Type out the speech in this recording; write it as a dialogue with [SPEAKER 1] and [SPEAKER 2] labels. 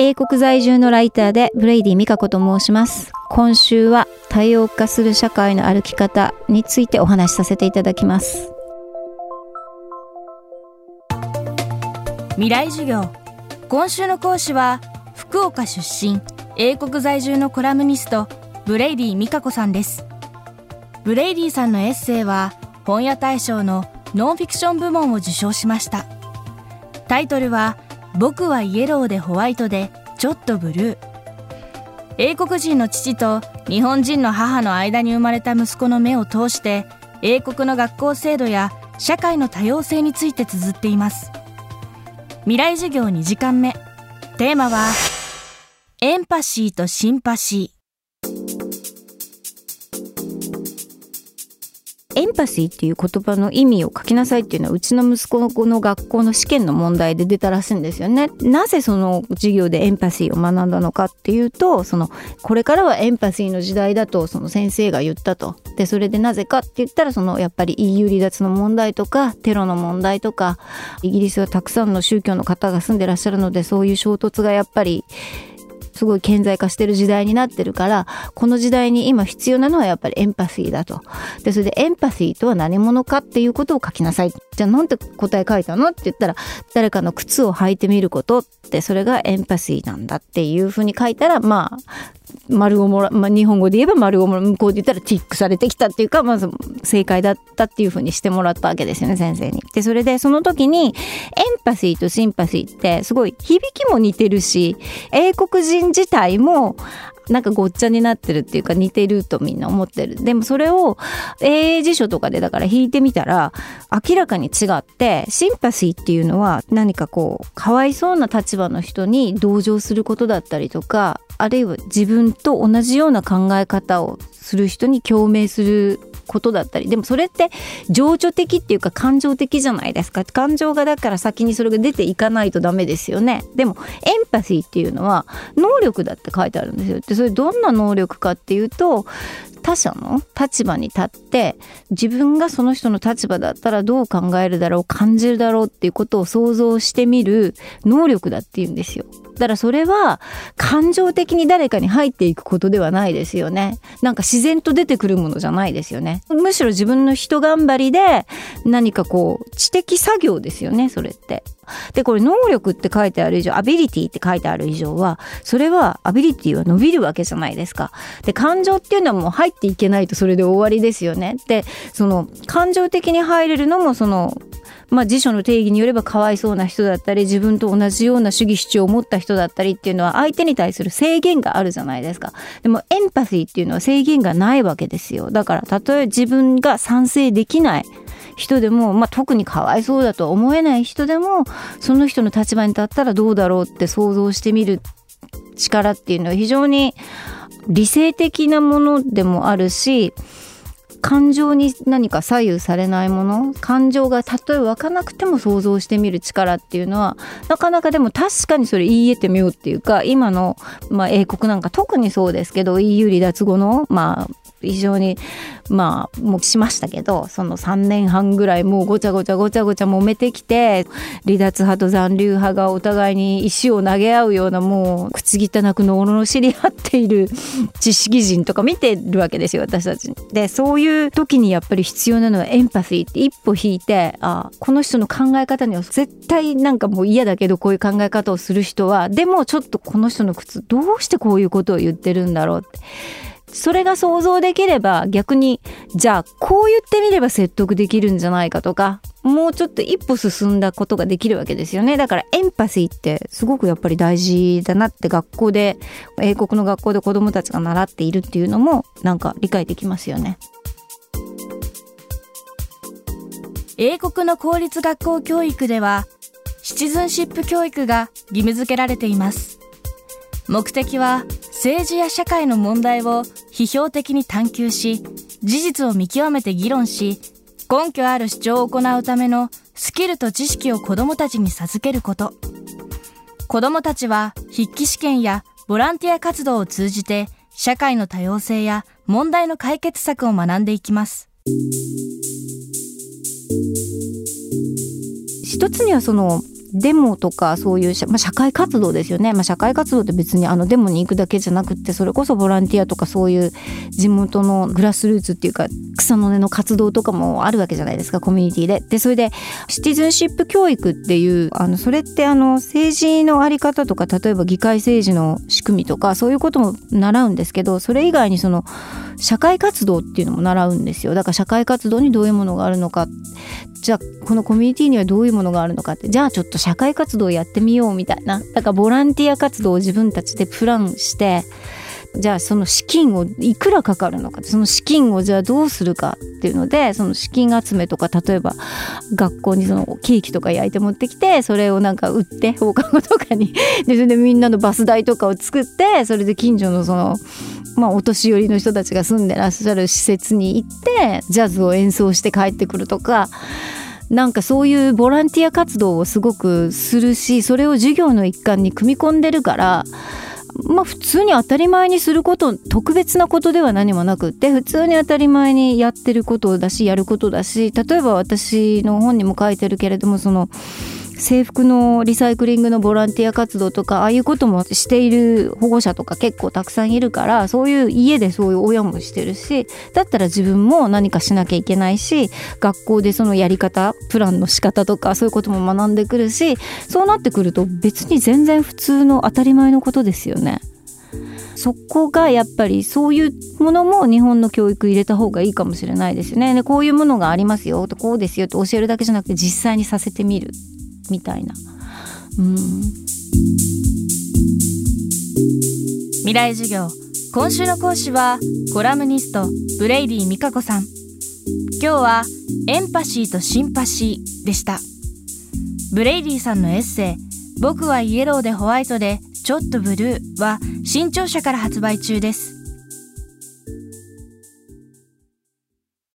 [SPEAKER 1] 英国在住のライターでブレイディみかこと申します。今週は多様化する社会の歩き方についてお話しさせていただきます。
[SPEAKER 2] 未来授業。今週の講師は福岡出身英国在住のコラムニストブレイディみかこさんです。ブレイディさんのエッセイは本屋大賞のノンフィクション部門を受賞しました。タイトルは僕はイエローでホワイトでちょっとブルー。英国人の父と日本人の母の間に生まれた息子の目を通して英国の学校制度や社会の多様性について綴っています。未来授業2時間目。テーマはエンパシーとシンパシー。
[SPEAKER 1] パシーっていう言葉の意味を書きなさいっていうのはうちの息子の学校の試験の問題で出たらしいんですよね。なぜその授業でエンパシーを学んだのかっていうとそのこれからはエンパシーの時代だとその先生が言ったと。でそれでなぜかって言ったらそのやっぱり EU 離脱の問題とかテロの問題とかイギリスはたくさんの宗教の方が住んでらっしゃるのでそういう衝突がやっぱりすごい顕在化してる時代になってるからこの時代に今必要なのはやっぱりエンパシーだと。でそれでエンパシーとは何者かっていうことを書きなさい。じゃあなんて答え書いたの？って言ったら誰かの靴を履いてみることってそれがエンパシーなんだっていうふうに書いたらまあ丸をもら、まあ、日本語で言えば丸をもら向こうで言ったらチックされてきたっていうかまず正解だったっていうふうにしてもらったわけですよね先生に。でそれでその時にエンパシーとシンパシーってすごい響きも似てるし英国人自体もなんかごっちゃになってるっていうか似てるとみんな思ってる。でもそれを英英辞書とかでだから引いてみたら明らかに違ってシンパシーっていうのは何かこうかわいそうな立場の人に同情することだったりとかあるいは自分と同じような考え方をする人に共鳴することだったりでもそれって情緒的っていうか感情的じゃないですか。感情がだから先にそれが出ていかないとダメですよね。でもエンパシーっていうのは能力だって書いてあるんですよ。でそれどんな能力かっていうと他者の立場に立って自分がその人の立場だったらどう考えるだろう感じるだろうっていうことを想像してみる能力だっていうんですよ。だからそれは感情的に誰かに入っていくことではないですよね。なんか自然と出てくるものじゃないですよね。むしろ自分の人頑張りで何かこう知的作業ですよね、それって。で、これ能力って書いてある以上、アビリティって書いてある以上は、それはアビリティは伸びるわけじゃないですか。で、感情っていうのはもう入っていけないとそれで終わりですよね。で、その感情的に入れるのもそのまあ、辞書の定義によればかわいそうな人だったり自分と同じような主義主張を持った人だったりっていうのは相手に対する制限があるじゃないですかでもエンパシーっていうのは制限がないわけですよだからたとえ自分が賛成できない人でも、まあ、特にかわいそうだとは思えない人でもその人の立場に立ったらどうだろうって想像してみる力っていうのは非常に理性的なものでもあるし感情に何か左右されないもの感情がたとえ湧かなくても想像してみる力っていうのはなかなかでも確かにそれ言い得てみようっていうか今の、まあ、英国なんか特にそうですけど EU 離脱後のまあ非常にまあもうしましたけどその3年半ぐらいもうごちゃごちゃごちゃごちゃ揉めてきて離脱派と残留派がお互いに石を投げ合うようなもう口汚くののしり合っている知識人とか見てるわけですよ私たち。でそういう時にやっぱり必要なのはエンパシーって一歩引いてあこの人の考え方には絶対なんかもう嫌だけどこういう考え方をする人はでもちょっとこの人の靴どうしてこういうことを言ってるんだろうって。それが想像できれば逆にじゃあこう言ってみれば説得できるんじゃないかとかもうちょっと一歩進んだことができるわけですよねだからエンパシーってすごくやっぱり大事だなって学校で英国の学校で子どもたちが習っているっていうのもなんか理解できますよね。
[SPEAKER 2] 英国の公立学校教育ではシチズンシップ教育が義務付けられています目的は政治や社会の問題を批評的に探求し、事実を見極めて議論し、根拠ある主張を行うためのスキルと知識を子供たちに授けること。子供たちは筆記試験やボランティア活動を通じて社会の多様性や問題の解決策を学んでいきます。
[SPEAKER 1] 一つにはそのデモとかそういう、まあ、社会活動ですよね、まあ、社会活動って別にあのデモに行くだけじゃなくてそれこそボランティアとかそういう地元のグラスルーツっていうか草の根の活動とかもあるわけじゃないですかコミュニティで。でそれでシティズンシップ教育っていうあのそれってあの政治の在り方とか例えば議会政治の仕組みとかそういうことも習うんですけどそれ以外にその社会活動っていうのも習うんですよ。だから社会活動にどういうものがあるのか。じゃあこのコミュニティにはどういうものがあるのかって。じゃあちょっと社会活動やってみようみたいな。だからボランティア活動を自分たちでプランしてじゃあその資金をいくらかかるのか。その資金をじゃあどうするかっていうのでその資金集めとか例えば学校にそのケーキとか焼いて持ってきてそれをなんか売って放課後とかにでそれでみんなのバス代とかを作ってそれで近所のそのまあ、お年寄りの人たちが住んでらっしゃる施設に行ってジャズを演奏して帰ってくるとかなんかそういうボランティア活動をすごくするしそれを授業の一環に組み込んでるからまあ普通に当たり前にすること特別なことでは何もなくって普通に当たり前にやってることだしやることだし例えば私の本にも書いてるけれどもその制服のリサイクリングのボランティア活動とかああいうこともしている保護者とか結構たくさんいるからそういう家でそういう親もしてるしだったら自分も何かしなきゃいけないし学校でそのやり方プランの仕方とかそういうことも学んでくるしそうなってくると別に全然普通の当たり前のことですよね。そこがやっぱりそういうものも日本の教育入れた方がいいかもしれないですよね。でこういうものがありますよとこうですよと教えるだけじゃなくて実際にさせてみるみたいな。うん。
[SPEAKER 2] 未来授業。今週の講師はコラムニストブレイディみかこさん。今日はエンパシーとシンパシーでした。ブレイディさんのエッセイ僕はイエローでホワイトでちょっとブルーは新潮社から発売中です。